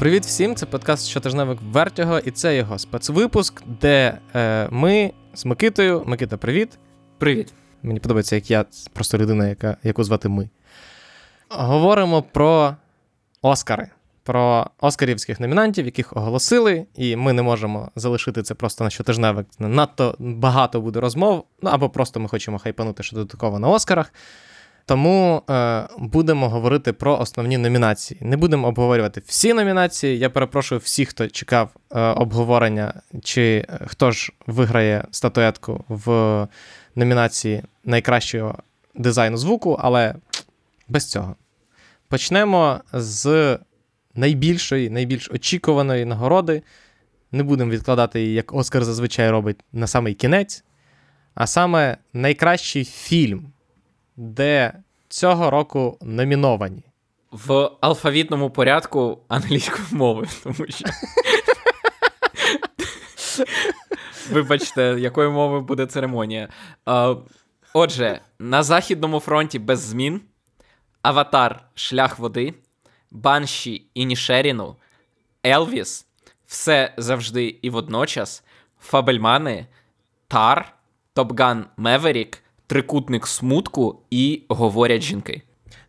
Привіт всім! Це подкаст щотижневик Вертього, і це його спецвипуск, де е, ми з Микитою. Микита, привіт. Привіт. Мені подобається, як я просто людина, яка, яку звати ми. Говоримо про Оскари, про Оскарівських номінантів, яких оголосили, і ми не можемо залишити це просто на щотижневик. Надто багато буде розмов, ну або просто ми хочемо хайпанути що додатково на Оскарах. Тому е, будемо говорити про основні номінації. Не будемо обговорювати всі номінації. Я перепрошую всіх, хто чекав е, обговорення, чи е, хто ж виграє статуетку в номінації найкращого дизайну звуку, але без цього. Почнемо з найбільшої, найбільш очікуваної нагороди. Не будемо відкладати її, як Оскар зазвичай робить на самий кінець. А саме найкращий фільм де цього року номіновані. В алфавітному порядку англійської мови, тому що. Вибачте, якою мовою буде церемонія. Отже, на Західному фронті без змін. Аватар Шлях води, Банші і Нішеріну, Елвіс, Все завжди і водночас, Фабельмани, Тар, Топган Меверік, Трикутник смутку і говорять жінки.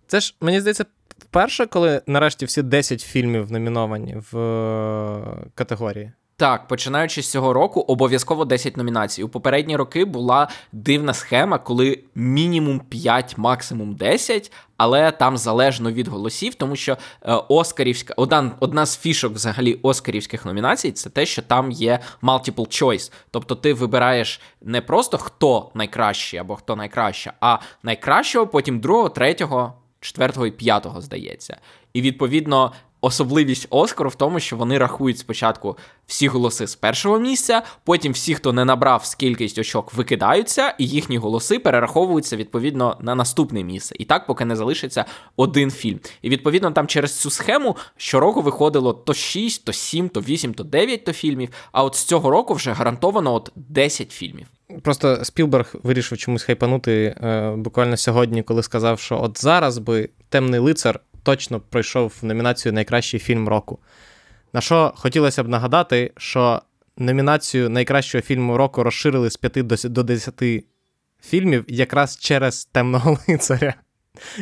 Це ж, мені здається, вперше, коли нарешті всі 10 фільмів номіновані в е, категорії. Так, починаючи з цього року, обов'язково 10 номінацій. У попередні роки була дивна схема, коли мінімум 5, максимум 10, але там залежно від голосів, тому що е, Оскарівська одна, одна з фішок взагалі Оскарівських номінацій це те, що там є multiple choice. Тобто ти вибираєш не просто хто найкращий або хто найкраща, а найкращого, потім другого, третього, четвертого і п'ятого, здається. І відповідно особливість Оскару в тому, що вони рахують спочатку всі голоси з першого місця, потім всі, хто не набрав скількись очок, викидаються, і їхні голоси перераховуються відповідно на наступне місце. І так, поки не залишиться один фільм. І відповідно там через цю схему щороку виходило то 6, то 7, то 8, то 9 то фільмів. А от з цього року вже гарантовано от 10 фільмів. Просто Спілберг вирішив чомусь хайпанути е, буквально сьогодні, коли сказав, що от зараз би темний лицар точно пройшов в номінацію Найкращий фільм року. На що хотілося б нагадати, що номінацію найкращого фільму року розширили з 5 до 10 фільмів якраз через темного лицаря.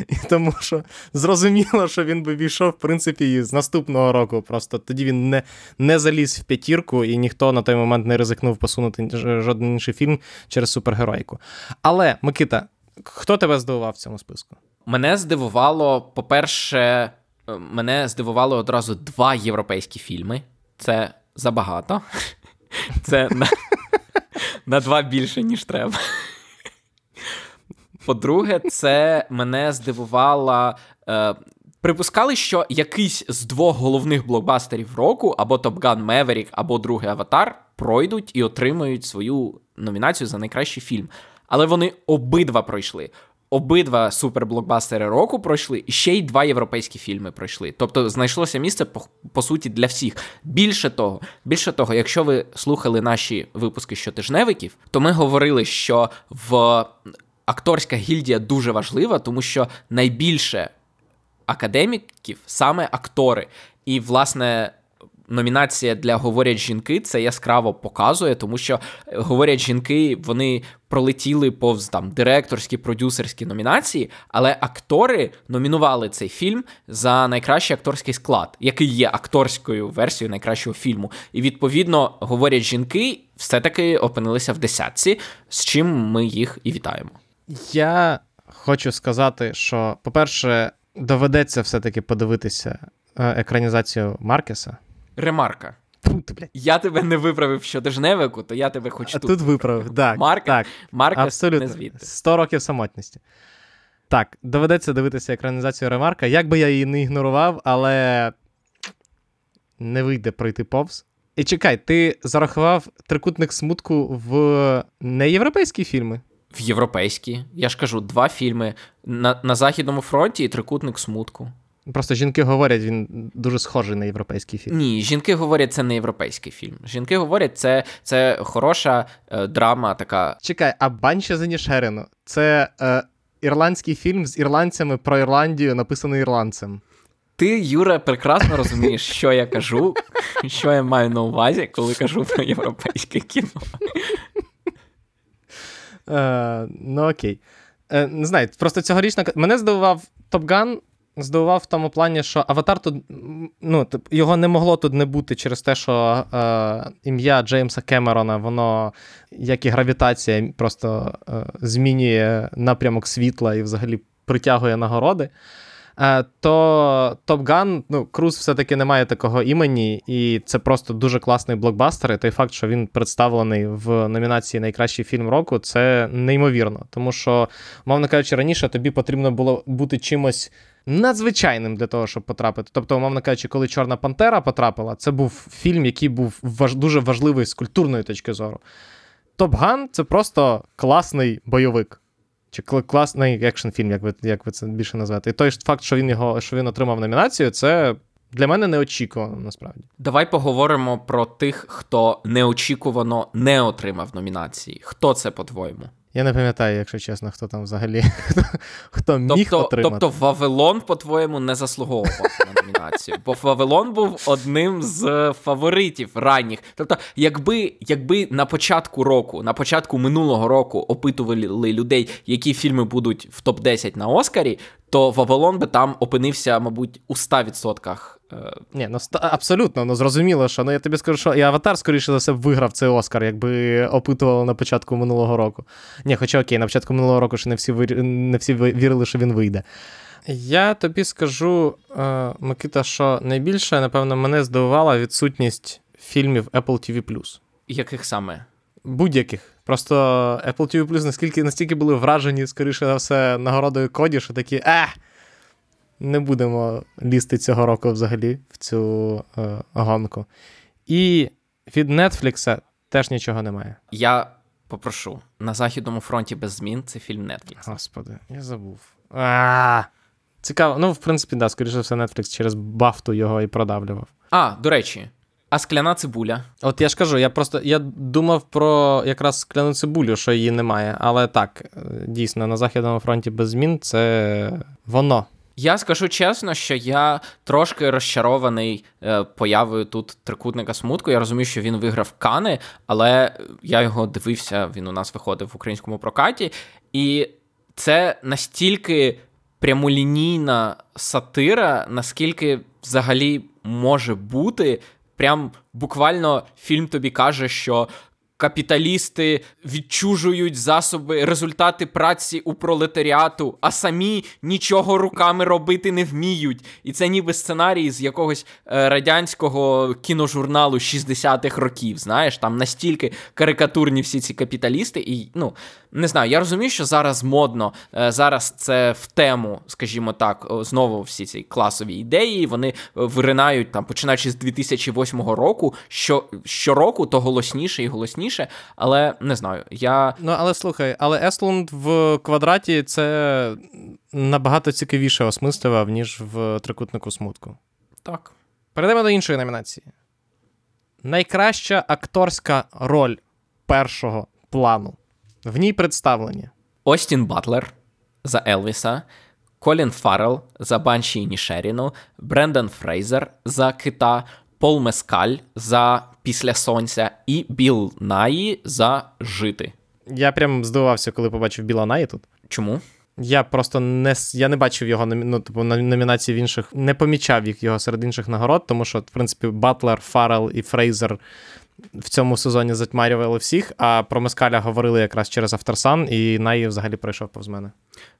І тому що зрозуміло, що він би війшов, в принципі, з наступного року. Просто тоді він не не заліз в п'ятірку, і ніхто на той момент не ризикнув посунути жоден інший фільм через супергеройку. Але, Микита, хто тебе здивував в цьому списку? Мене здивувало, по-перше, е, мене здивувало одразу два європейські фільми. Це забагато. Це на, на два більше, ніж треба. По-друге, це мене здивувало. Е, Припускали, що якийсь з двох головних блокбастерів року, або Gun Maverick, або другий Аватар, пройдуть і отримають свою номінацію за найкращий фільм. Але вони обидва пройшли обидва суперблокбастери року пройшли, і ще й два європейські фільми пройшли. Тобто знайшлося місце по, по суті для всіх. Більше того, більше того, якщо ви слухали наші випуски щотижневиків, то ми говорили, що в акторська гільдія дуже важлива, тому що найбільше академіків саме актори. І, власне, номінація для говорять жінки це яскраво показує, тому що е, говорять жінки, вони пролетіли повз там директорські, продюсерські номінації, але актори номінували цей фільм за найкращий акторський склад, який є акторською версією найкращого фільму. І відповідно говорять жінки, все-таки опинилися в десятці, з чим ми їх і вітаємо. Я хочу сказати, що, по-перше, доведеться все-таки подивитися е, екранізацію Маркеса. Ремарка. Фу, ти, блядь. Я тебе не виправив щодожневику, то я тебе хоч а тут. тут виправив. Так, Марка, так, Марка абсолютно. не звідти. 100 років самотності. Так, доведеться дивитися екранізацію Ремарка. Як би я її не ігнорував, але не вийде пройти повз. І чекай, ти зарахував трикутник смутку в неєвропейські фільми? В європейські. Я ж кажу, два фільми на на Західному фронті і трикутник смутку. Просто жінки говорять, він дуже схожий на європейський фільм. Ні, жінки говорять, це не європейський фільм. Жінки говорять, це це хороша е, драма така. Чекай, а Банші за Нішерину це е, ірландський фільм з ірландцями про Ірландію, написаний ірландцем. Ти, Юра, прекрасно розумієш, що я кажу, що я маю на увазі, коли кажу про європейське кіно. Е, ну окей. Е, не знаю, просто цьогорічна. Мене здивував Gun, здивував в тому плані, що Аватар тут ну, його не могло тут не бути через те, що е, ім'я Джеймса Кемерона, воно, як і гравітація, просто е, змінює напрямок світла і взагалі притягує нагороди. Е, то Top Gun, ну, Круз все-таки не має такого імені, і це просто дуже класний блокбастер. І той факт, що він представлений в номінації Найкращий фільм року, це неймовірно. Тому що, мовно кажучи, раніше тобі потрібно було бути чимось надзвичайним для того, щоб потрапити. Тобто, умовно кажучи, коли Чорна Пантера потрапила, це був фільм, який був важ... дуже важливий з культурної точки зору. Top Gun це просто класний бойовик. Чи класний екшн фільм, як ви як ви це більше назвати. І той факт, що він його що він отримав номінацію, це для мене неочікувано насправді. Давай поговоримо про тих, хто неочікувано не отримав номінації. Хто це по-твоєму? Я не пам'ятаю, якщо чесно, хто там взагалі хто міг тобто, отримати. Тобто Вавилон, по-твоєму, не заслуговував на номінацію, бо Вавилон був одним з фаворитів ранніх. Тобто, якби якби на початку року, на початку минулого року опитували людей, які фільми будуть в топ-10 на Оскарі, то Вавилон би там опинився, мабуть, у 100%. Е, Ні, ну абсолютно, ну зрозуміло, що ну я тобі скажу, що і Аватар, скоріше за все, виграв цей Оскар, якби опитували на початку минулого року. Ні, хоча окей, на початку минулого року ще не всі не всі вірили, що він вийде. Я тобі скажу, е, Микита, що найбільше, напевно, мене здивувала відсутність фільмів Apple TV. Яких саме? Будь-яких. Просто Apple TV наскільки настільки були вражені, скоріше за все, нагородою коді, що такі. Ех! не будемо лізти цього року взагалі в цю е, гонку. І від Netflix теж нічого немає. Я попрошу на Західному фронті без змін це фільм Netflix. Господи, я забув. А-а-а! Цікаво. Ну, в принципі, да, скоріше все, Netflix через бафту його і продавлював. А, до речі. А скляна цибуля. От я ж кажу, я просто я думав про якраз скляну цибулю, що її немає. Але так, е, дійсно, на Західному фронті без змін це воно. Я скажу чесно, що я трошки розчарований е, появою тут трикутника смутку. Я розумію, що він виграв Кани, але я його дивився, він у нас виходив в українському прокаті, і це настільки прямолінійна сатира, наскільки взагалі може бути. Прям буквально фільм тобі каже, що капіталісти відчужують засоби, результати праці у пролетаріату, а самі нічого руками робити не вміють. І це ніби сценарій з якогось е, радянського кіножурналу 60-х років. Знаєш, там настільки карикатурні всі ці капіталісти, і ну не знаю, я розумію, що зараз модно, е, зараз це в тему, скажімо так, знову всі ці класові ідеї. Вони виринають там, починаючи з 2008 року, що щороку то голосніше і голосніше, але не знаю. я... Ну, але слухай, але Еслунд в квадраті це набагато цікавіше осмислював, ніж в трикутнику смутку. Так. Перейдемо до іншої номінації. Найкраща акторська роль першого плану. В ній представлені Остін Батлер за Елвіса, Колін Фаррелл за Банші Інішерину, Брендан Фрейзер за Кита, Пол Мескаль за Після Сонця і Біл Наї за Жити. Я прям здивувався, коли побачив Біла Наї тут. Чому? Я просто не я не бачив його ну, типу, номінації в інших, не помічав їх його серед інших нагород, тому що, в принципі, Батлер, Фаррел і Фрейзер в цьому сезоні затьмарювали всіх, а про Мескаля говорили якраз через Aftersun, і Наї взагалі пройшов повз мене.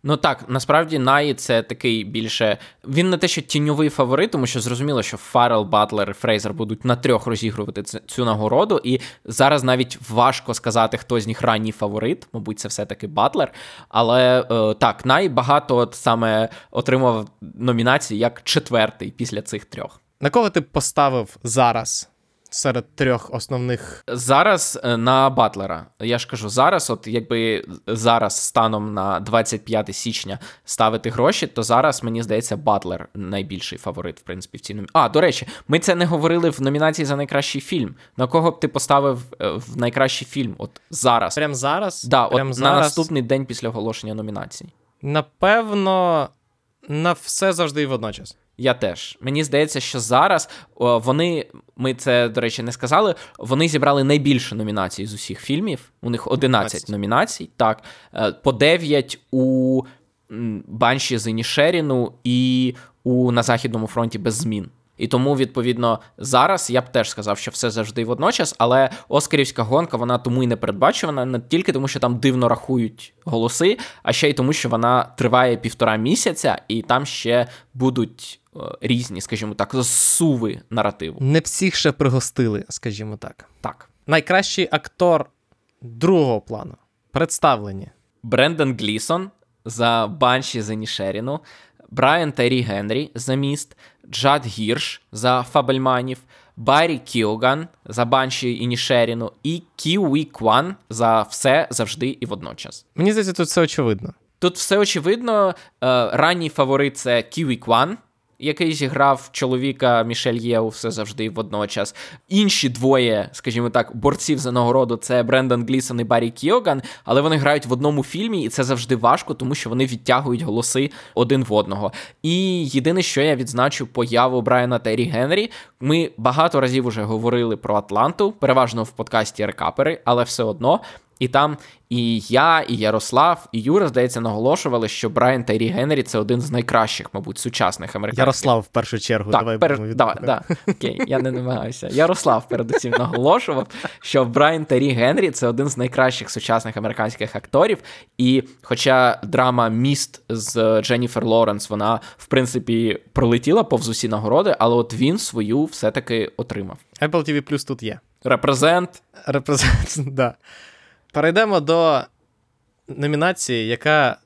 Ну так, насправді Наї це такий більше. Він не те, що тіньовий фаворит, тому що зрозуміло, що Фаррел, Батлер і Фрейзер будуть на трьох розігрувати цю нагороду. І зараз навіть важко сказати, хто з них ранній фаворит. Мабуть, це все-таки Батлер. Але е, так, Наї багато от саме отримав номінації як четвертий після цих трьох. На кого ти поставив зараз? Серед трьох основних зараз е, на Батлера. Я ж кажу, зараз, от якби зараз станом на 25 січня ставити гроші, то зараз мені здається Батлер найбільший фаворит, в принципі, в цій номі... А, до речі, ми це не говорили в номінації за найкращий фільм. На кого б ти поставив е, в найкращий фільм? От зараз. Прям зараз? Да, Прям от зараз... на наступний день після оголошення номінацій. Напевно, на все завжди і водночас. Я теж. Мені здається, що зараз вони, ми це, до речі, не сказали. Вони зібрали найбільше номінацій з усіх фільмів. У них 11 11. номінацій, так. Е, По 9 у Банші з Інішеріну і у На Західному фронті без змін. І тому, відповідно, зараз я б теж сказав, що все завжди водночас, але Оскарівська гонка вона тому і не передбачувана, не тільки тому, що там дивно рахують голоси, а ще й тому, що вона триває півтора місяця, і там ще будуть різні, скажімо так, зсуви наративу. Не всіх ще пригостили, скажімо так. Так. Найкращий актор другого плану. Представлені. Брендон Глісон за Банші за Нішеріну, Брайан Террі Генрі за міст, Джад Гірш за Фабельманів, Баррі Кіоган за Банші і Нішеріну, і Кіуі Кван за все завжди і водночас. Мені здається, тут все очевидно. Тут все очевидно. Е, ранній фаворит це Кі Гуі Кван, який зіграв чоловіка Мішель Єу все завжди водночас. Інші двоє, скажімо так, борців за нагороду це Брендан Глісон і Баррі Кіоган, але вони грають в одному фільмі, і це завжди важко, тому що вони відтягують голоси один в одного. І єдине, що я відзначу появу Брайана Тайрі Генрі. Ми багато разів уже говорили про Атланту, переважно в подкасті Рекапери, але все одно. І там і я, і Ярослав, і Юра, здається, наголошували, що Браян Тайрі Генрі це один з найкращих, мабуть, сучасних американських. Ярослав в першу чергу. Так, давай пер... будемо давай, да. Окей, я не намагаюся. Ярослав передусім наголошував, що Брайан Террі Генрі це один з найкращих сучасних американських акторів. І хоча драма Міст з Дженніфер Лоренс, вона, в принципі, пролетіла повз усі нагороди, але от він свою все-таки отримав. Apple TV Plus тут є. Репрезент. Репрезент, да. Перейдемо до номінації, яка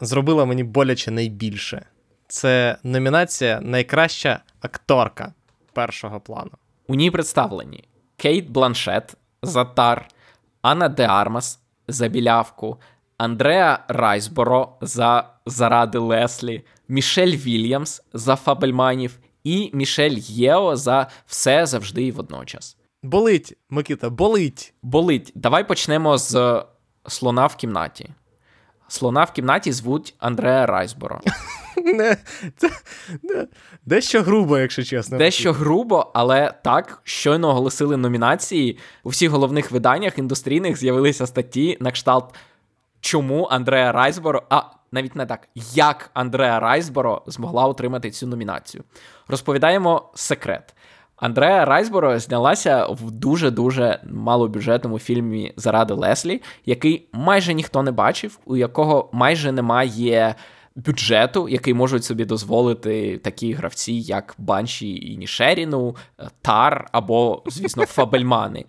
зробила мені боляче найбільше. Це номінація Найкраща акторка першого плану. У ній представлені Кейт Бланшет за Тар, Анна Де Армас за білявку, Андреа Райсборо за Заради Леслі, Мішель Вільямс за Фабельманів і Мішель Єо за все завжди і водночас. Болить, Микита, болить. Болить. Давай почнемо з слона в кімнаті. Слона в кімнаті звуть Андреа Райсборо. Не, це, не, дещо грубо, якщо чесно. Дещо грубо, але так, щойно оголосили номінації. У всіх головних виданнях індустрійних з'явилися статті на кшталт, чому Андреа Райсборо, а навіть не так, як Андреа Райсборо змогла отримати цю номінацію. Розповідаємо секрет. Андреа Райсборо знялася в дуже-дуже малобюджетному фільмі Заради Леслі, який майже ніхто не бачив, у якого майже немає бюджету, який можуть собі дозволити такі гравці, як Банші і Нішеріну, Тар або, звісно, Фабельмани.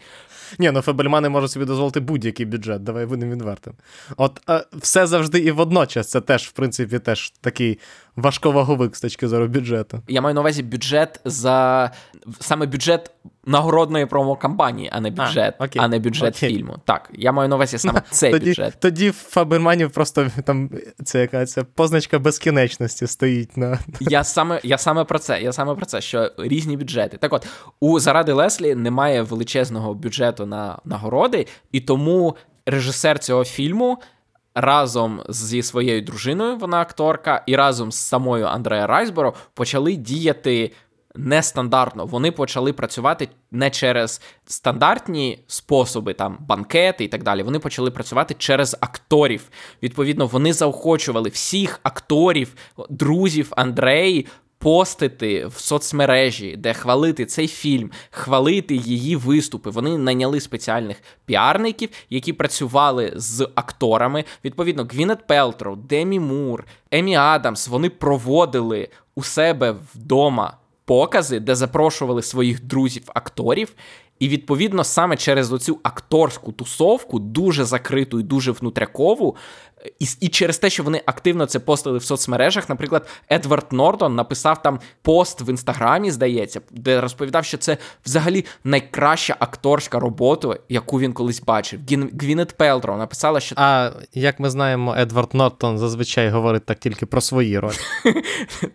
Ні, ну Фабельмани можуть собі дозволити будь-який бюджет, давай будемо відвертим. От е, все завжди і водночас, це теж, в принципі, теж такий важковаговик з точки зору бюджету. Я маю на увазі бюджет за саме бюджет нагородної промокампанії, а не бюджет, а, окей, не бюджет окей. фільму. Так, я маю на увазі саме цей тоді, бюджет. тоді в Фабельманів просто там це яка це позначка безкінечності стоїть на. Я саме, я саме про це. Я саме про це, що різні бюджети. Так от, у заради Леслі немає величезного бюджету на нагороди, і тому режисер цього фільму разом зі своєю дружиною, вона акторка, і разом з самою Андреа Райсборо почали діяти. Нестандартно вони почали працювати не через стандартні способи, там банкети і так далі. Вони почали працювати через акторів. Відповідно, вони заохочували всіх акторів, друзів Андреї постити в соцмережі, де хвалити цей фільм, хвалити її виступи. Вони найняли спеціальних піарників, які працювали з акторами. Відповідно, Гвінет Пелтроу, Демі Мур, Емі Адамс. Вони проводили у себе вдома покази, де запрошували своїх друзів-акторів. І відповідно саме через оцю акторську тусовку, дуже закриту і дуже внутрякову, і, і через те, що вони активно це постили в соцмережах. Наприклад, Едвард Нортон написав там пост в інстаграмі, здається, де розповідав, що це взагалі найкраща акторська робота, яку він колись бачив. Гін, Гвінет Пелтроу написала, що А як ми знаємо, Едвард Нортон зазвичай говорить так тільки про свої ролі.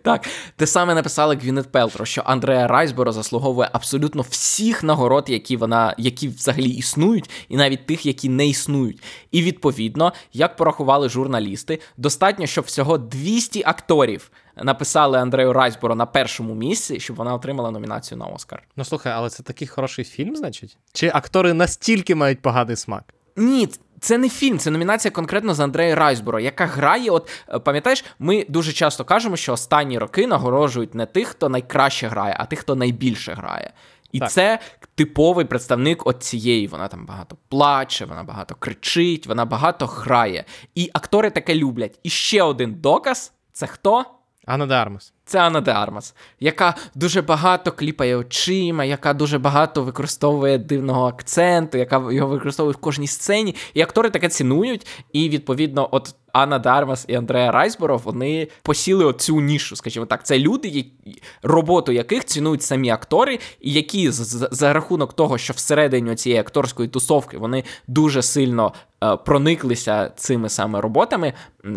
Так, те саме написала Гвінет Пелтро, що Андреа Райсборо заслуговує абсолютно всіх нагород, які вона, які взагалі існують, і навіть тих, які не існують. І відповідно, як порахували журналісти, достатньо, щоб всього 200 акторів написали Андрею Райсборо на першому місці, щоб вона отримала номінацію на Оскар. Ну слухай, але це такий хороший фільм, значить? Чи актори настільки мають поганий смак? Ні, це не фільм, це номінація конкретно з Андрея Райсборо, яка грає. От е, пам'ятаєш, ми дуже часто кажемо, що останні роки нагороджують не тих, хто найкраще грає, а тих, хто найбільше грає. І Так. це типовий представник от цієї. Вона там багато плаче, вона багато кричить, вона багато грає. І актори таке люблять. І ще один доказ це хто? Анна де Армас. Це Анна де Армас, яка дуже багато кліпає очима, яка дуже багато використовує дивного акценту, яка його використовує в кожній сцені. І актори таке цінують. І відповідно, от Анна де Армас і Андреа Райсборо вони посіли оцю нішу, скажімо так. Це люди, які- роботу яких цінують самі актори, і які з- за рахунок того, що всередині цієї акторської тусовки вони дуже сильно е, прониклися цими саме роботами,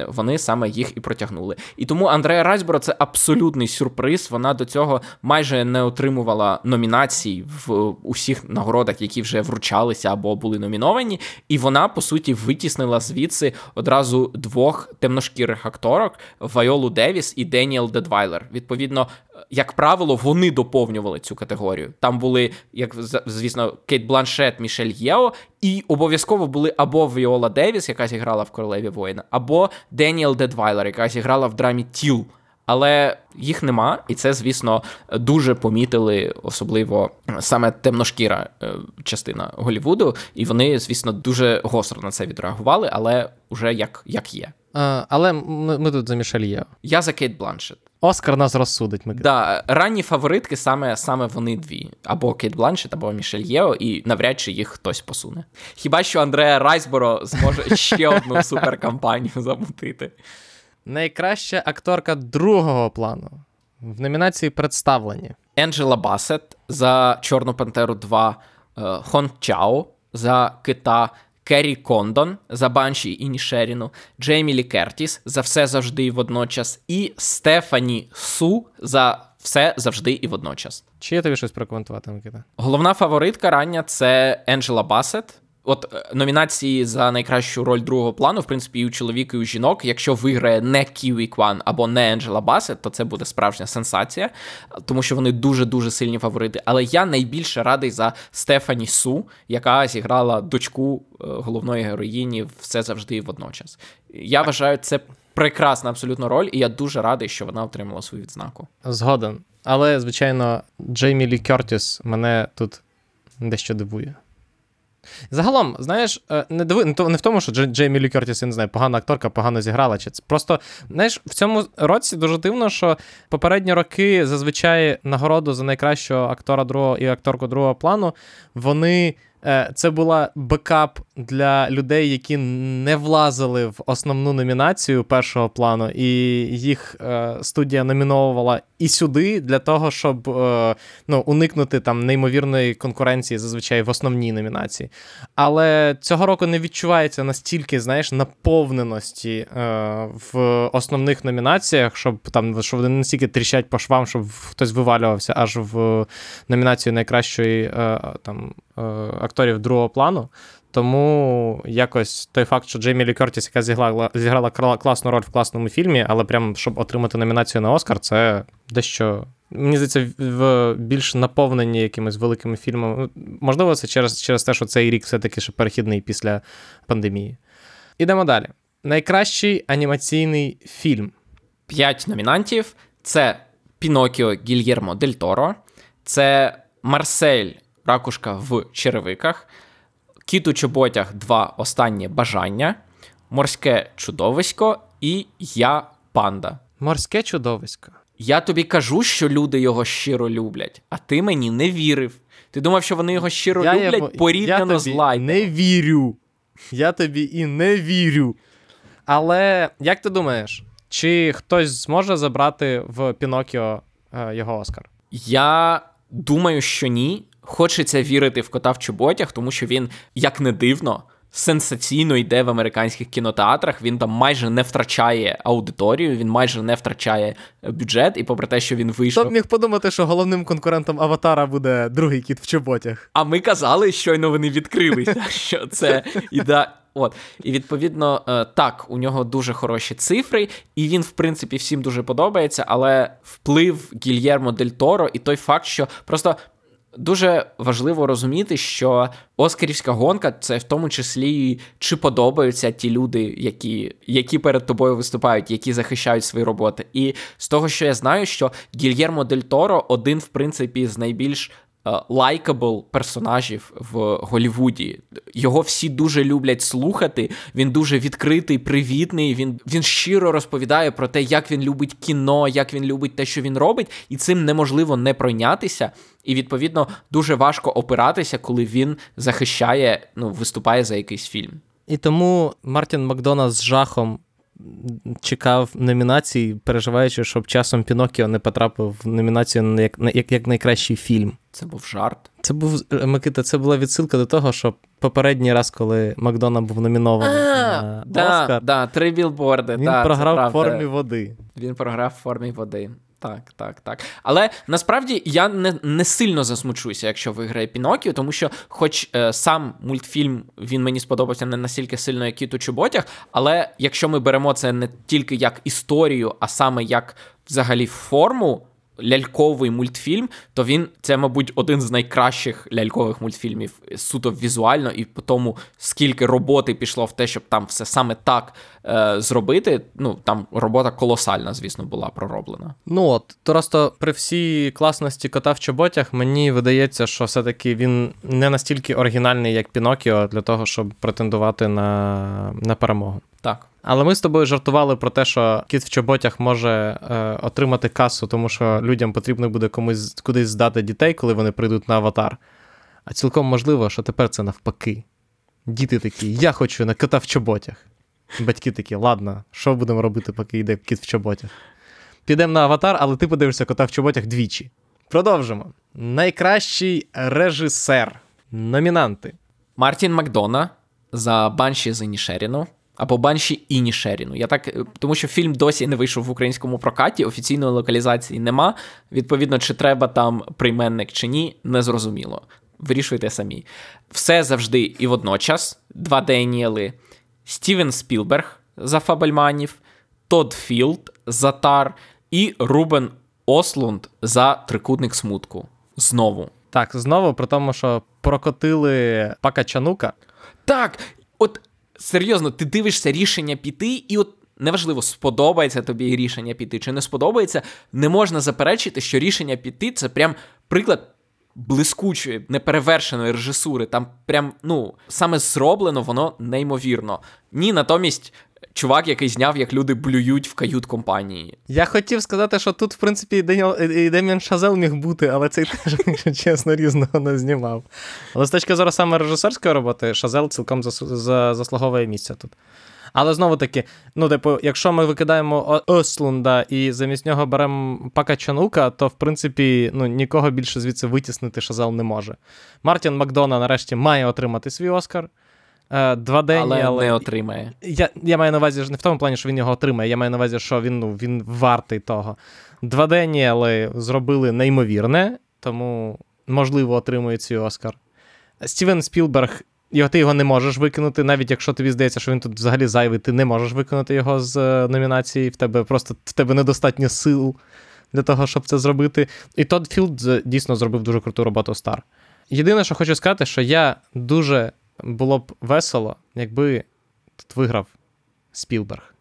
вони саме їх і протягнули. І тому Андреа Райсборо це абсолютний сюрприз. Вона до цього майже не отримувала номінацій в усіх нагородах, які вже вручалися або були номіновані. І вона, по суті, витіснила звідси одразу двох темношкірих акторок Вайолу Девіс і Деніел Дедвайлер. Відповідно, як правило, вони доповнювали цю категорію. Там були, як звісно, Кейт Бланшет, Мішель Єо, і обов'язково були або Віола Девіс, яка зіграла в Королеві воїна, або Деніел Дедвайлер, яка зіграла в драмі Тіл. Але їх нема, і це, звісно, дуже помітили, особливо саме темношкіра е, частина Голівуду, і вони, звісно, дуже гостро на це відреагували, але вже як, як є. А, але ми, ми тут за Мішель Єо. Я за Кейт Бланшет. Оскар нас розсудить. Ми... Да, ранні фаворитки саме, саме вони дві: або Кейт Бланшет, або Мішель Єо, і навряд чи їх хтось посуне. Хіба що Андреа Райсборо зможе ще одну суперкампанію замутити. Найкраща акторка другого плану в номінації представлені. Енджела Басет за Чорну Пантеру 2, е, Хон Чао за Кита, Керрі Кондон за Банші Інішеріну, Джеймі Лі Кертіс за все завжди і водночас, і Стефані Су за все завжди і водночас. Чи є тобі щось прокоментувати, Микита? Головна фаворитка рання це Енджела Басет. От е, номінації за найкращу роль другого плану, в принципі, і у чоловіка, і у жінок. Якщо виграє не Ківі Кван або не Енджела Басет, то це буде справжня сенсація, тому що вони дуже дуже сильні фаворити. Але я найбільше радий за Стефані Су, яка зіграла дочку е, головної героїні все завжди і водночас. Я вважаю, це прекрасна абсолютно роль, і я дуже радий, що вона отримала свою відзнаку. Згоден. Але, звичайно, Джеймі Лі Кертіс мене тут дещо дивує. Загалом, знаєш, е, не диви, то- не в тому, що Джеймі Лі Кертіс, я не знаю, погана акторка, погано зіграла. Чи це просто, знаєш, в цьому році дуже дивно, що попередні роки зазвичай нагороду за найкращого актора другого і акторку другого плану, вони. Е, Це була бекап для людей, які не влазили в основну номінацію першого плану, і їх е, студія номіновувала і сюди для того, щоб е, ну, уникнути там неймовірної конкуренції зазвичай в основній номінації. Але цього року не відчувається настільки, знаєш, наповненості в основних номінаціях, щоб там щоб вони настільки тріщать по швам, щоб хтось вивалювався аж в номінацію найкращої там акторів другого плану. Тому якось той факт, що Джеймі Лі Кертіс, яка зіграла, зіграла класну роль в класному фільмі, але прям щоб отримати номінацію на Оскар, це дещо. Мені здається, в більш наповнені якимись великими фільмами. Ну, Можливо, це через, через те, що цей рік все-таки ще перехідний після пандемії. Ідемо далі. Найкращий анімаційний фільм. П'ять номінантів: це Пінокіо Гільєрмо Дель Торо, це Марсель Ракушка в черевиках, Кіт у чоботях два останнє бажання, Морське чудовисько і Я панда. Морське чудовисько. Я тобі кажу, що люди його щиро люблять, а ти мені не вірив. Ти думав, що вони його щиро Я люблять йому- порівняно з лайком. Не вірю. Я тобі і не вірю. Але як ти думаєш, чи хтось зможе забрати в Пінокіо е, його Оскар? Я думаю, що ні. Хочеться вірити в кота в чоботях, тому що він, як не дивно, сенсаційно йде в американських кінотеатрах. Він там майже не втрачає аудиторію, він майже не втрачає е, бюджет. І попри те, що він Хто вийшов. б міг подумати, що головним конкурентом Аватара буде другий кіт в чоботях? А ми казали, щойно вони відкрилися, що це іде От. І відповідно, е, так, у нього дуже хороші цифри, і він, в принципі, всім дуже подобається, але вплив Гільєрмо Дель Торо і той факт, що просто. Дуже важливо розуміти, що Оскарівська гонка це в тому числі чи подобаються ті люди, які які перед тобою виступають, які захищають свої роботи. І з того, що я знаю, що Гільєрмо Дель Торо один, в принципі, з найбільш likable персонажів в Голівуді. Його всі дуже люблять слухати. Він дуже відкритий, привітний. Він він щиро розповідає про те, як він любить кіно, як він любить те, що він робить, і цим неможливо не пройнятися. І відповідно дуже важко опиратися, коли він захищає, ну виступає за якийсь фільм. І тому Мартін Макдона з жахом чекав номінацій, переживаючи, щоб часом Пінокіо не потрапив в номінацію як, як, як найкращий фільм. Це був жарт. Це був Микита, це була відсилка до того, що попередній раз, коли Макдона був номінований на да, Оскар, да, три білборди. він да, програв в формі води. Він програв в формі води. Так, так, так. Але насправді я не не сильно засмучуся, якщо виграє Пінокіо, тому що, хоч е, сам мультфільм він мені сподобався не настільки сильно, як Кіт у Чуботях, але якщо ми беремо це не тільки як історію, а саме як взагалі форму ляльковий мультфільм, то він це, мабуть, один з найкращих лялькових мультфільмів суто візуально, і по тому, скільки роботи пішло в те, щоб там все саме так е, зробити. Ну там робота колосальна, звісно, була пророблена. Ну от просто при всій класності кота в чоботях мені видається, що все-таки він не настільки оригінальний, як Пінокіо, для того, щоб претендувати на, на перемогу. Так. Але ми з тобою жартували про те, що кіт в чоботях може е, отримати касу, тому що людям потрібно буде комусь кудись здати дітей, коли вони прийдуть на аватар. А цілком можливо, що тепер це навпаки. Діти такі, я хочу на кота в чоботях. Батьки такі, ладно, що будемо робити, поки йде кіт в чоботях? Підемо на аватар, але ти подивишся кота в чоботях двічі. Продовжимо. Найкращий режисер. Номінанти. Мартін Макдона за Банші з Інішеріну або Банші Інішеріну. Я так, Тому що фільм досі не вийшов в українському прокаті, офіційної локалізації нема. Відповідно, чи треба там прийменник чи ні, незрозуміло. Вирішуйте самі. Все завжди і водночас. Два Деніели, Стівен Спілберг за Фабельманів, Тодд Філд за Тар і Рубен Ослунд за Трикутник смутку. Знову. Так, знову при тому, що прокотили Пака Чхан Ука. Так, от серйозно, ти дивишся рішення піти, і от неважливо, сподобається тобі рішення піти чи не сподобається, не можна заперечити, що рішення піти це прям приклад. Блискучої, неперевершеної режисури, там прям, ну, саме зроблено воно неймовірно. Ні, натомість чувак, який зняв, як люди блюють в кают компанії. Я хотів сказати, що тут, в принципі, і Дем'ян Шазел міг бути, але цей теж, чесно, різного не знімав. Але з точки зору саме режисерської роботи, Шазел цілком заслуговує місця тут. Але знову таки, ну, типу, якщо ми викидаємо Ослунда і замість нього беремо Пака Чанука, то в принципі ну, нікого більше звідси витіснити Шазел не може. Мартін Макдона нарешті має отримати свій Оскар. Е, два дені, але, але не отримає. Я я маю на увазі не в тому плані, що він його отримає. Я маю на увазі, що він ну, він вартий того. Два дені, але зробили неймовірне, тому можливо отримує цей Оскар. Стівен Спілберг, його, ти його не можеш викинути, навіть якщо тобі здається, що він тут взагалі зайвий, ти не можеш викинути його з е, номінації. В тебе просто в тебе недостатньо сил для того, щоб це зробити. І Тодд Філд дійсно зробив дуже круту роботу з Тар. Єдине, що хочу сказати, що я дуже було б весело, якби тут виграв Спілберг.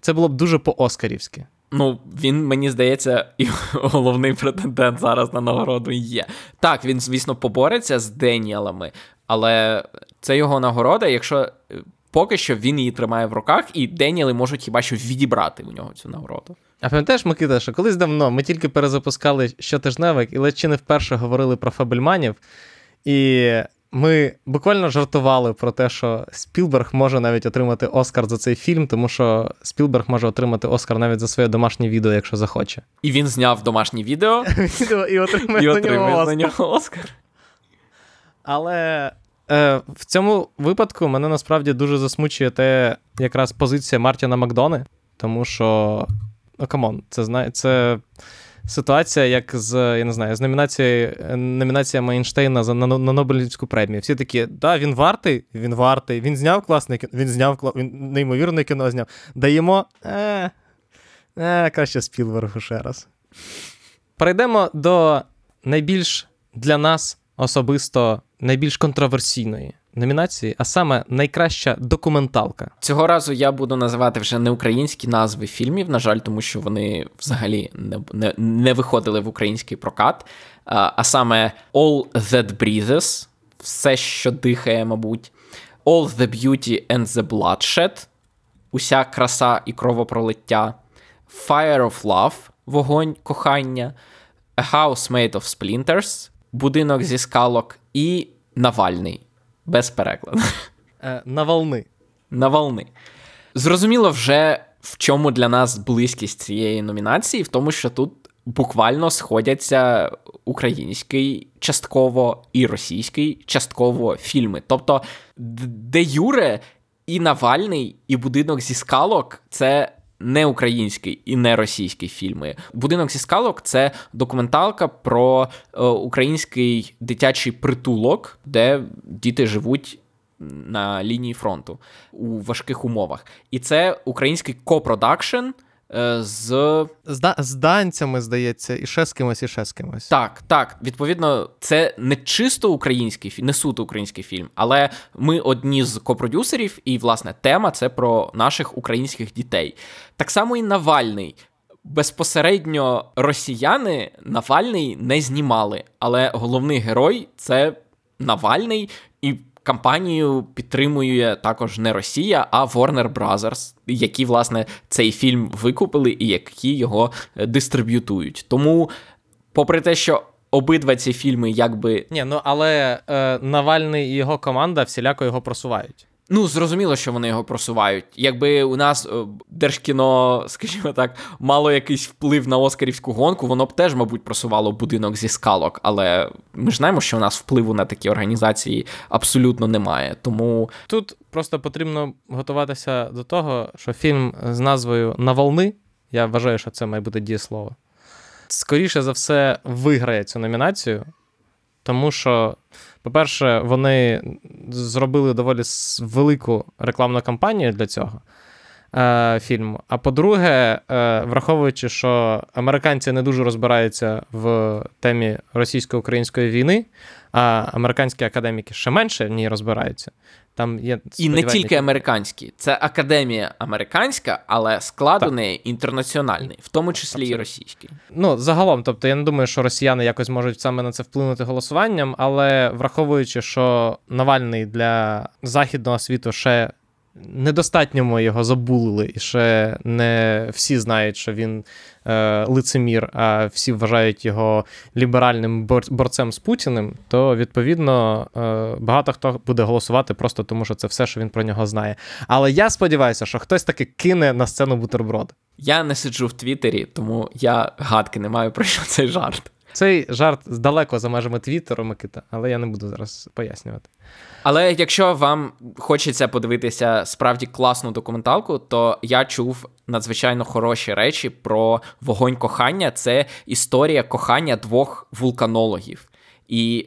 Це було б дуже по-оскарівськи. Ну, він, мені здається, і головний претендент зараз на нагороду є. Так, він, звісно, побореться з Деніелами, але це його нагорода, якщо е, поки що він її тримає в руках, і Деніели можуть хіба що відібрати у нього цю нагороду. А пам'ятаєш, Микита, що колись давно ми тільки перезапускали щотижневик, і ледь чи не вперше говорили про Фабельманів. І ми буквально жартували про те, що Спілберг може навіть отримати Оскар за цей фільм, тому що Спілберг може отримати Оскар навіть за своє домашнє відео, якщо захоче. І він зняв домашнє відео і отримає на нього Оскар. Але е, в цьому випадку мене насправді дуже засмучує те, якраз позиція Мартіна Макдони, тому що, ну come on, це знає, це ситуація, як з я не знаю, з номінацією номінаціями Ейнштейна за на, на Нобелівську премію. Всі такі, да, він вартий, він вартий, він зняв класне кіно, він зняв він неймовірне кіно зняв. Даємо. Е, е, краще Спілбергу ще раз. Перейдемо до найбільш для нас особисто найбільш контроверсійної номінації, а саме найкраща документалка. Цього разу я буду називати вже не українські назви фільмів, на жаль, тому що вони взагалі не не, не виходили в український прокат. А, а саме All That Breathes, все, що дихає, мабуть, All the Beauty and the Bloodshed, Уся краса і кровопролиття, Fire of Love, Вогонь кохання, A House Made of Splinters, Будинок зі скалок і Навальний без перекладу. Е, на волни. Зрозуміло, вже в чому для нас близькість цієї номінації, в тому, що тут буквально сходяться український частково і російський частково фільми. Тобто, де-юре і Навальний, і будинок зі скалок це. Не український і не російський фільми. Будинок зі скалок це документалка про е, український дитячий притулок, де діти живуть на лінії фронту у важких умовах. І це український копродакшн з з, з данцями, здається, і ще з кимось, і ще з кимось. Так, так. Відповідно, це не чисто український фільм, не суто український фільм, але ми одні з копродюсерів, і, власне, тема це про наших українських дітей. Так само і Навальний. Безпосередньо росіяни Навальний не знімали, але головний герой це Навальний, і кампанію підтримує також не Росія, а Warner Brothers, які, власне, цей фільм викупили і які його е, дистриб'ютують. Тому, попри те, що. Обидва ці фільми якби. Ні, ну але е, Навальний і його команда всіляко його просувають. Ну, зрозуміло, що вони його просувають. Якби у нас е, держкіно, скажімо так, мало якийсь вплив на Оскарівську гонку, воно б теж, мабуть, просувало будинок зі скалок. Але ми ж знаємо, що у нас впливу на такі організації абсолютно немає. Тому тут просто потрібно готуватися до того, що фільм з назвою На волни. Я вважаю, що це має бути дієслово. Скоріше за все, виграє цю номінацію, тому що. По-перше, вони зробили доволі велику рекламну кампанію для цього е, фільму. А по-друге, е, враховуючи, що американці не дуже розбираються в темі російсько-української війни, а американські академіки ще менше в ній розбираються. Там є І не тільки американські, це академія американська, але склад у неї інтернаціональний, в тому числі Абсолютно. і російський. Ну загалом, тобто я не думаю, що росіяни якось можуть саме на це вплинути голосуванням, але враховуючи, що Навальний для західного світу ще недостатньо ми його забулили, і ще не всі знають, що він е, лицемір, а всі вважають його ліберальним бор- борцем з Путіним, то відповідно е, багато хто буде голосувати просто тому, що це все, що він про нього знає. Але я сподіваюся, що хтось таки кине на сцену бутерброд. Я не сиджу в Твіттері, тому я гадки не маю про що цей жарт. Цей жарт далеко за межами Твіттеру, Микита, але я не буду зараз пояснювати. Але якщо вам хочеться подивитися справді класну документалку, то я чув надзвичайно хороші речі про вогонь кохання. Це історія кохання двох вулканологів. І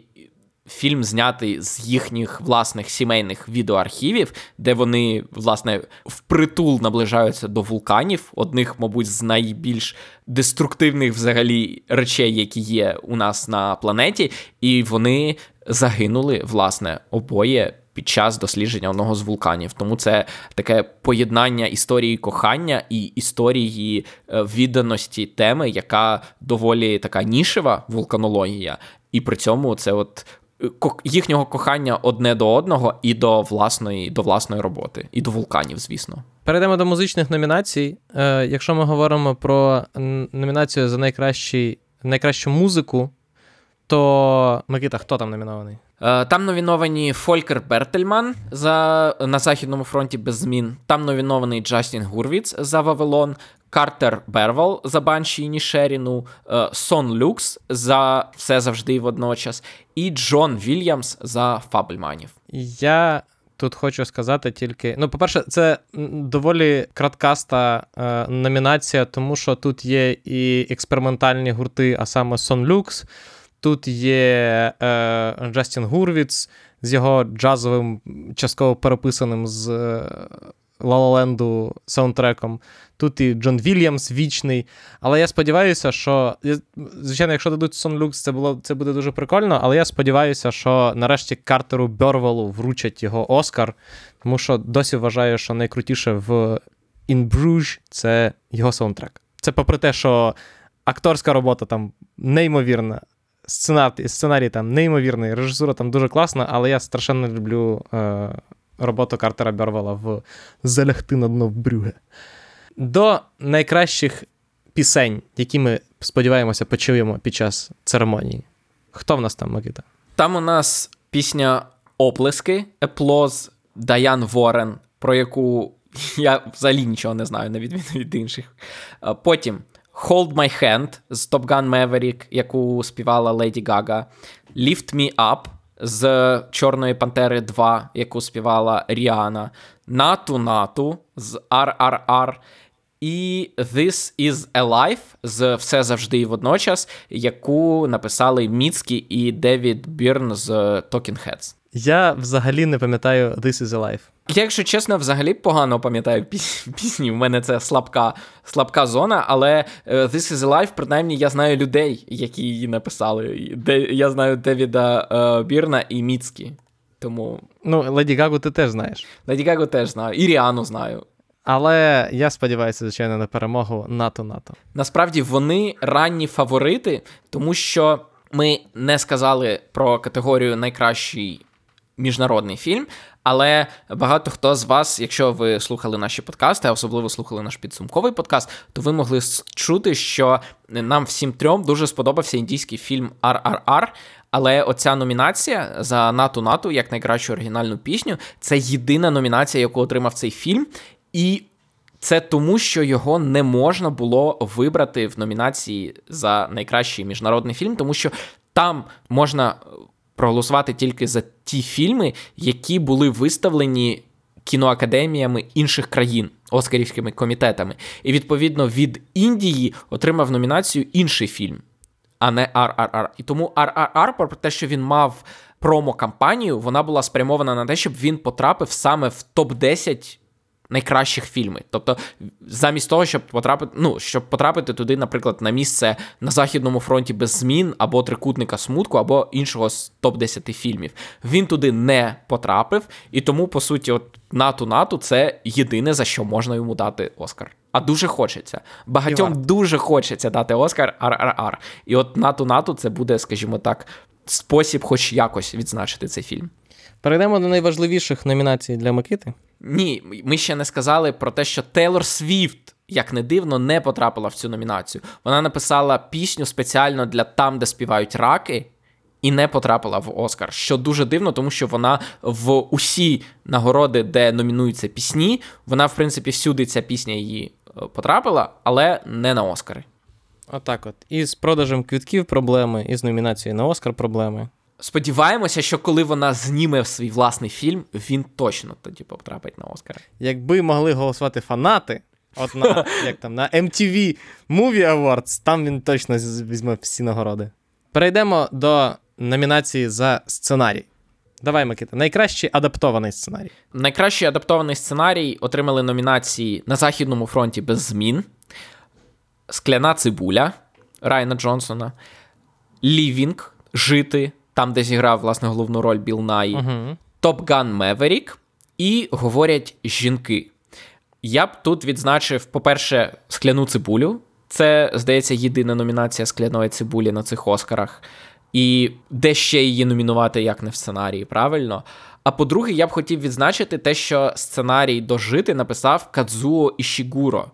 фільм знятий з їхніх власних сімейних відеоархівів, де вони, власне, впритул наближаються до вулканів, одних, мабуть, з найбільш деструктивних взагалі речей, які є у нас на планеті, і вони загинули, власне, обоє. Під час дослідження одного з вулканів. Тому це таке поєднання історії кохання і історії е, відданості теми, яка доволі така нішева вулканологія, і при цьому це от їхнього кохання одне до одного і до власної до власної роботи, і до вулканів, звісно. Перейдемо до музичних номінацій. Е, Якщо ми говоримо про номінацію за найкращий, найкращу музику, то Микита, хто там номінований? Е, там новіновані Фолькер Бертельман за на Західному фронті без змін. Там новінований Джастін Гурвіц за Вавилон, Картер Бервал за Банші Нішеріну, е, Сон Люкс за все завжди і водночас, і Джон Вільямс за Фабельманів. Я тут хочу сказати тільки. Ну, по-перше, це доволі краткаста е, номінація, тому що тут є і експериментальні гурти, а саме Сон Люкс, тут є е, Джастін Гурвіц з його джазовим, частково переписаним з Лалаленду саундтреком. Тут і Джон Вільямс вічний. Але я сподіваюся, що. Звичайно, якщо дадуть Сон Люкс, це було, це буде дуже прикольно, але я сподіваюся, що нарешті Картеру Бьорвелу вручать його Оскар, тому що досі вважаю, що найкрутіше в In Bruges – це його саундтрек. Це попри те, що акторська робота там неймовірна. Сценарій, сценарій там неймовірний, режисура там дуже класна, але я страшенно люблю е, роботу Картера Бервела в Залягти на дно в Брюге. До найкращих пісень, які ми сподіваємося почуємо під час церемонії. Хто в нас там, Микита? Там у нас пісня Оплески, Еплоз Даян Ворен, про яку я взагалі нічого не знаю, на відміну від інших. Потім Hold My Hand з Top Gun Maverick, яку співала Леді Гага. Lift Me Up з Чорної Пантери 2, яку співала Ріана, Нату Нату з RRR, і This is Alive з Все завжди і водночас, яку написали Міцкі і Девід Бірн з Talking Heads. Я взагалі не пам'ятаю This is Alive. Я, якщо чесно, взагалі погано пам'ятаю пісні. У мене це слабка слабка зона, але е, This is Alive, принаймні, я знаю людей, які її написали. Де, Я знаю Девіда uh, Бірна і Міцкі. Тому. Ну, Леді Гагу ти теж знаєш. Леді Гагу теж знаю. І Ріану знаю. Але я сподіваюся, звичайно, на перемогу НАТО НАТО. Насправді вони ранні фаворити, тому що ми не сказали про категорію найкращий міжнародний фільм. Але багато хто з вас, якщо ви слухали наші подкасти, а особливо слухали наш підсумковий подкаст, то ви могли чути, що нам всім трьом дуже сподобався індійський фільм RRR, але оця номінація за НАТО НАТО як найкращу оригінальну пісню це єдина номінація, яку отримав цей фільм. І це тому, що його не можна було вибрати в номінації за найкращий міжнародний фільм, тому що там можна проголосувати тільки за ті фільми, які були виставлені кіноакадеміями інших країн, оскарівськими комітетами. І відповідно від Індії отримав номінацію інший фільм, а не RRR. І тому RRR, про те, що він мав промо-кампанію, вона була спрямована на те, щоб він потрапив саме в топ-10 найкращих фільмів. Тобто, замість того, щоб потрапити, ну, щоб потрапити туди, наприклад, на місце на Західному фронті без змін, або трикутника смутку, або іншого з топ-10 фільмів. Він туди не потрапив, і тому, по суті, от НАТО НАТО це єдине, за що можна йому дати Оскар. А дуже хочеться. Багатьом дуже хочеться дати Оскар РРР. І от НАТО НАТО це буде, скажімо так, спосіб, хоч якось відзначити цей фільм. Перейдемо до найважливіших номінацій для Микити. Ні, ми ще не сказали про те, що Тейлор Свіфт, як не дивно, не потрапила в цю номінацію. Вона написала пісню спеціально для там, де співають раки, і не потрапила в Оскар. Що дуже дивно, тому що вона в усі нагороди, де номінуються пісні, вона, в принципі, всюди ця пісня її е, потрапила, але не на Оскари. Отак от. І з продажем квітків проблеми, і з номінацією на Оскар проблеми. Сподіваємося, що коли вона зніме свій власний фільм, він точно тоді потрапить на Оскар. Якби могли голосувати фанати, от на як там на MTV Movie Awards, там він точно візьме всі нагороди. Перейдемо до номінації за сценарій. Давай, Микита, найкращий адаптований сценарій. Найкращий адаптований сценарій отримали номінації на Західному фронті без змін, Скляна цибуля Райана Джонсона, Лівінг Жити там, де зіграв власне головну роль Біл Най. Top Gun Maverick і говорять жінки. Я б тут відзначив, по-перше, скляну цибулю. Це, здається, єдина номінація скляної цибулі на цих Оскарах. І де ще її номінувати, як не в сценарії, правильно? А по-друге, я б хотів відзначити те, що сценарій дожити написав Кадзуо Ішігуро,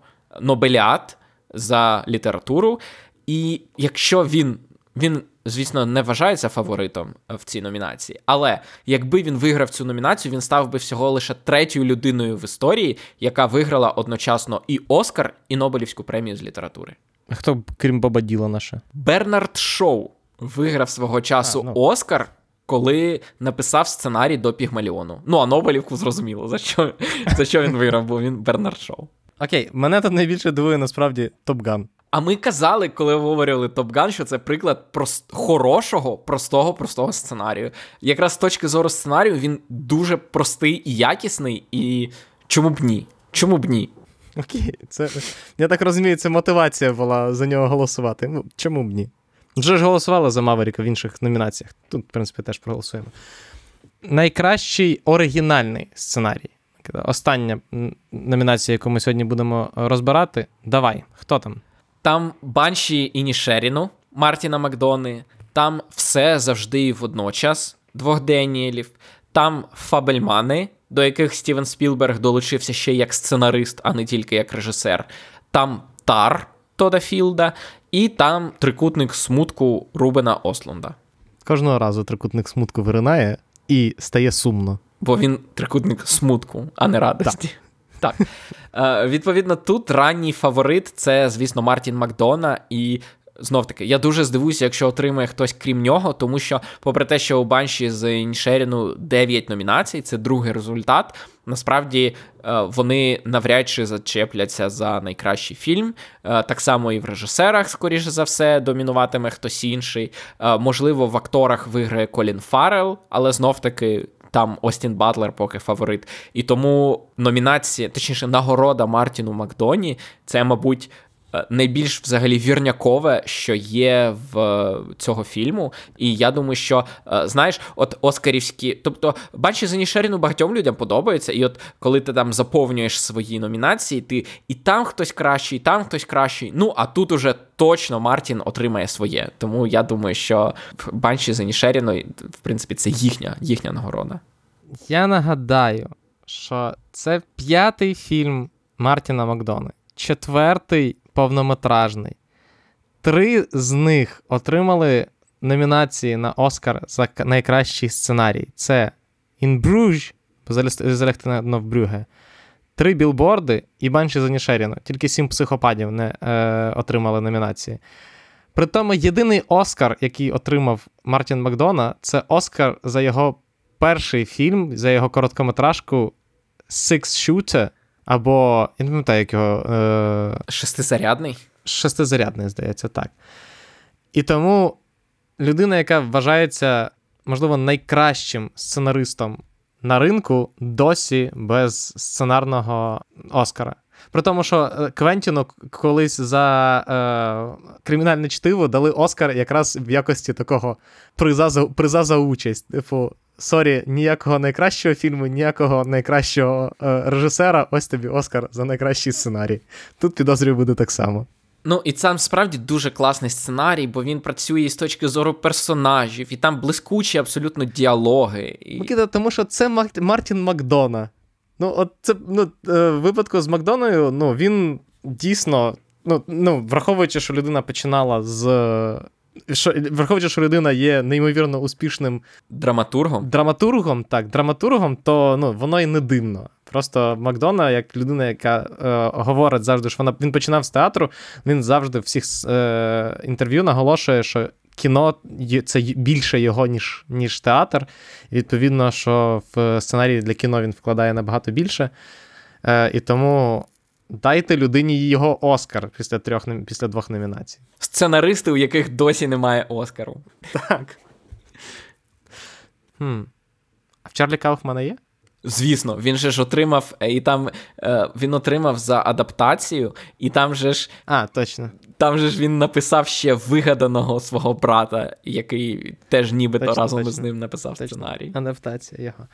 Нобеліат за літературу. І якщо він він, звісно, не вважається фаворитом в цій номінації, але якби він виграв цю номінацію, він став би всього лише третьою людиною в історії, яка виграла одночасно і Оскар, і Нобелівську премію з літератури. А хто крім Боба Діла наше? Бернард Шоу виграв свого часу а, ну. Оскар коли написав сценарій до Пігмаліону. Ну, а Нобелівку зрозуміло, за що, за що він виграв, бо він Бернард Шоу. Окей, мене тут найбільше дивує насправді Топган. А ми казали, коли обговорювали Gun, що це приклад прост... хорошого, простого, простого сценарію. Якраз з точки зору сценарію він дуже простий і якісний, і чому б ні? Чому б ні? Окей, це я так розумію, це мотивація була за нього голосувати. Ну, чому б ні? Вже ж голосували за Маверіка в інших номінаціях. Тут, в принципі, теж проголосуємо. Найкращий оригінальний сценарій. Остання номінація, яку ми сьогодні будемо розбирати. Давай, хто там? Там Банші і Нішеріну Мартіна Макдони, там все завжди і водночас двох Деніелів, там Фабельмани, до яких Стівен Спілберг долучився ще як сценарист, а не тільки як режисер. Там Тар Тода Філда, і там трикутник смутку Рубена Ослунда. Кожного разу трикутник смутку виринає і стає сумно. Бо він трикутник смутку, а не радості. Так. Так. Е, Відповідно, тут ранній фаворит це, звісно, Мартін Макдона. І знов таки, я дуже здивуюся, якщо отримає хтось крім нього, тому що, попри те, що у Банші з Іншеріну 9 номінацій, це другий результат. Насправді е, вони навряд чи зачепляться за найкращий фільм. Е, так само і в режисерах, скоріше за все, домінуватиме хтось інший. Е, можливо, в акторах виграє Колін Фаррелл, але знов таки там Остін Батлер поки фаворит. І тому номінація, точніше, нагорода Мартіну Макдоні, це, мабуть, найбільш взагалі вірнякове, що є в е, цього фільму. І я думаю, що е, знаєш, от Оскарівські, тобто, бачиш, за Нішеріну багатьом людям подобається, і от коли ти там заповнюєш свої номінації, ти і там хтось кращий, і там хтось кращий. Ну а тут уже точно Мартін отримає своє. Тому я думаю, що Банші за Нішеріно, в принципі, це їхня, їхня нагорода. Я нагадаю, що це п'ятий фільм Мартіна Макдони, четвертий повнометражний. Три з них отримали номінації на Оскар за найкращий сценарій. Це In Bruges, залягти в Брюге, Три білборди і Банші за Нішеріну. Тільки сім психопадів не е, отримали номінації. При тому, єдиний Оскар, який отримав Мартін Макдона, це Оскар за його перший фільм, за його короткометражку Six Shooter, або я не пам'ятаю, як його. Е... Шестизарядний? Шестизарядний, здається, так. І тому людина, яка вважається, можливо, найкращим сценаристом на ринку, досі без сценарного Оскара. При тому, що е, Квентіну колись за е, кримінальне чтиво дали Оскар якраз в якості такого приза за, приза за участь. Типу, sorry, ніякого найкращого фільму, ніякого найкращого е, режисера. Ось тобі Оскар за найкращий сценарій. Тут підозрюю буде так само. Ну, і це справді дуже класний сценарій, бо він працює з точки зору персонажів, і там блискучі абсолютно діалоги. І... Микита, тому що це Мартін Макдона. Ну, от це ну, е, в випадку з Макдоною, ну, він дійсно, ну, ну, враховуючи, що людина починала з що, Враховуючи, що людина є неймовірно успішним драматургом, драматургом, так, драматургом, то ну, воно і не дивно. Просто Макдона, як людина, яка е, говорить завжди, що вона він починав з театру, він завжди всіх е, інтерв'ю наголошує, що кіно це більше його, ніж ніж театр. І відповідно, що в сценарії для кіно він вкладає набагато більше. Е, І тому Дайте людині його Оскар після трьох після двох номінацій. Сценаристи, у яких досі немає Оскару. Так. Хм. А в Чарлі Кауфмана є? Звісно, він же ж отримав, е, і там е, він отримав за адаптацію, і там же ж. А, точно. Там же ж він написав ще вигаданого свого брата, який теж нібито точно, разом точно. з ним написав точно. сценарій. Адаптація його.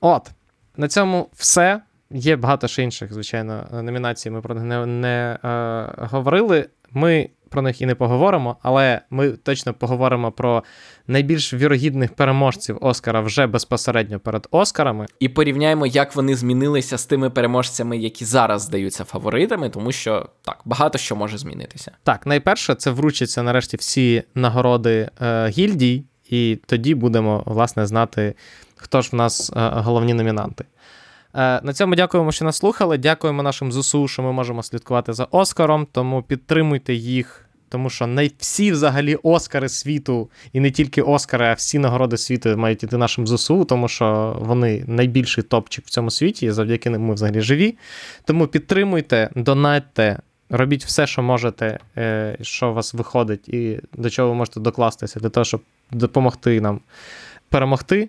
От. На цьому все. Є багато ще інших, звичайно, номінацій. Ми про них не, не е, говорили. Ми про них і не поговоримо, але ми точно поговоримо про найбільш вірогідних переможців Оскара вже безпосередньо перед Оскарами. І порівняємо, як вони змінилися з тими переможцями, які зараз здаються фаворитами, тому що так багато що може змінитися. Так, найперше, це вручаться нарешті всі нагороди е, гільдій, і тоді будемо власне знати, хто ж в нас е, головні номінанти. Е, на цьому дякуємо, що нас слухали. Дякуємо нашим ЗСУ, що ми можемо слідкувати за Оскаром. Тому підтримуйте їх тому що най всі взагалі Оскари світу, і не тільки Оскари, а всі нагороди світу мають іти нашим ЗСУ, тому що вони найбільший топчик в цьому світі, і завдяки ним ми взагалі живі. Тому підтримуйте, донатьте. Робіть все, що можете, е, що у вас виходить, і до чого ви можете докластися, для того, щоб допомогти нам перемогти.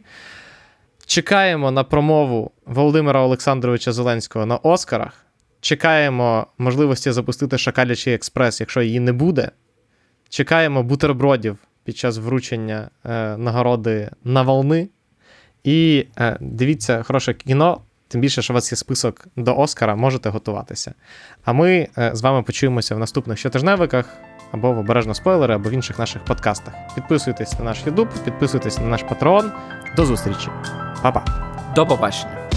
Чекаємо на промову Володимира Олександровича Зеленського на Оскарах. Чекаємо можливості запустити Шакалячий експрес, якщо її не буде. Чекаємо бутербродів під час вручення е, нагороди на волни. І е, дивіться хороше кіно. Тим більше, що у вас є список до Оскара, можете готуватися. А ми е, з вами почуємося в наступних щотижневиках, або в обережно спойлери, або в інших наших подкастах. Підписуйтесь на наш YouTube, підписуйтесь на наш Patreon. До зустрічі. Па-па! До побачення.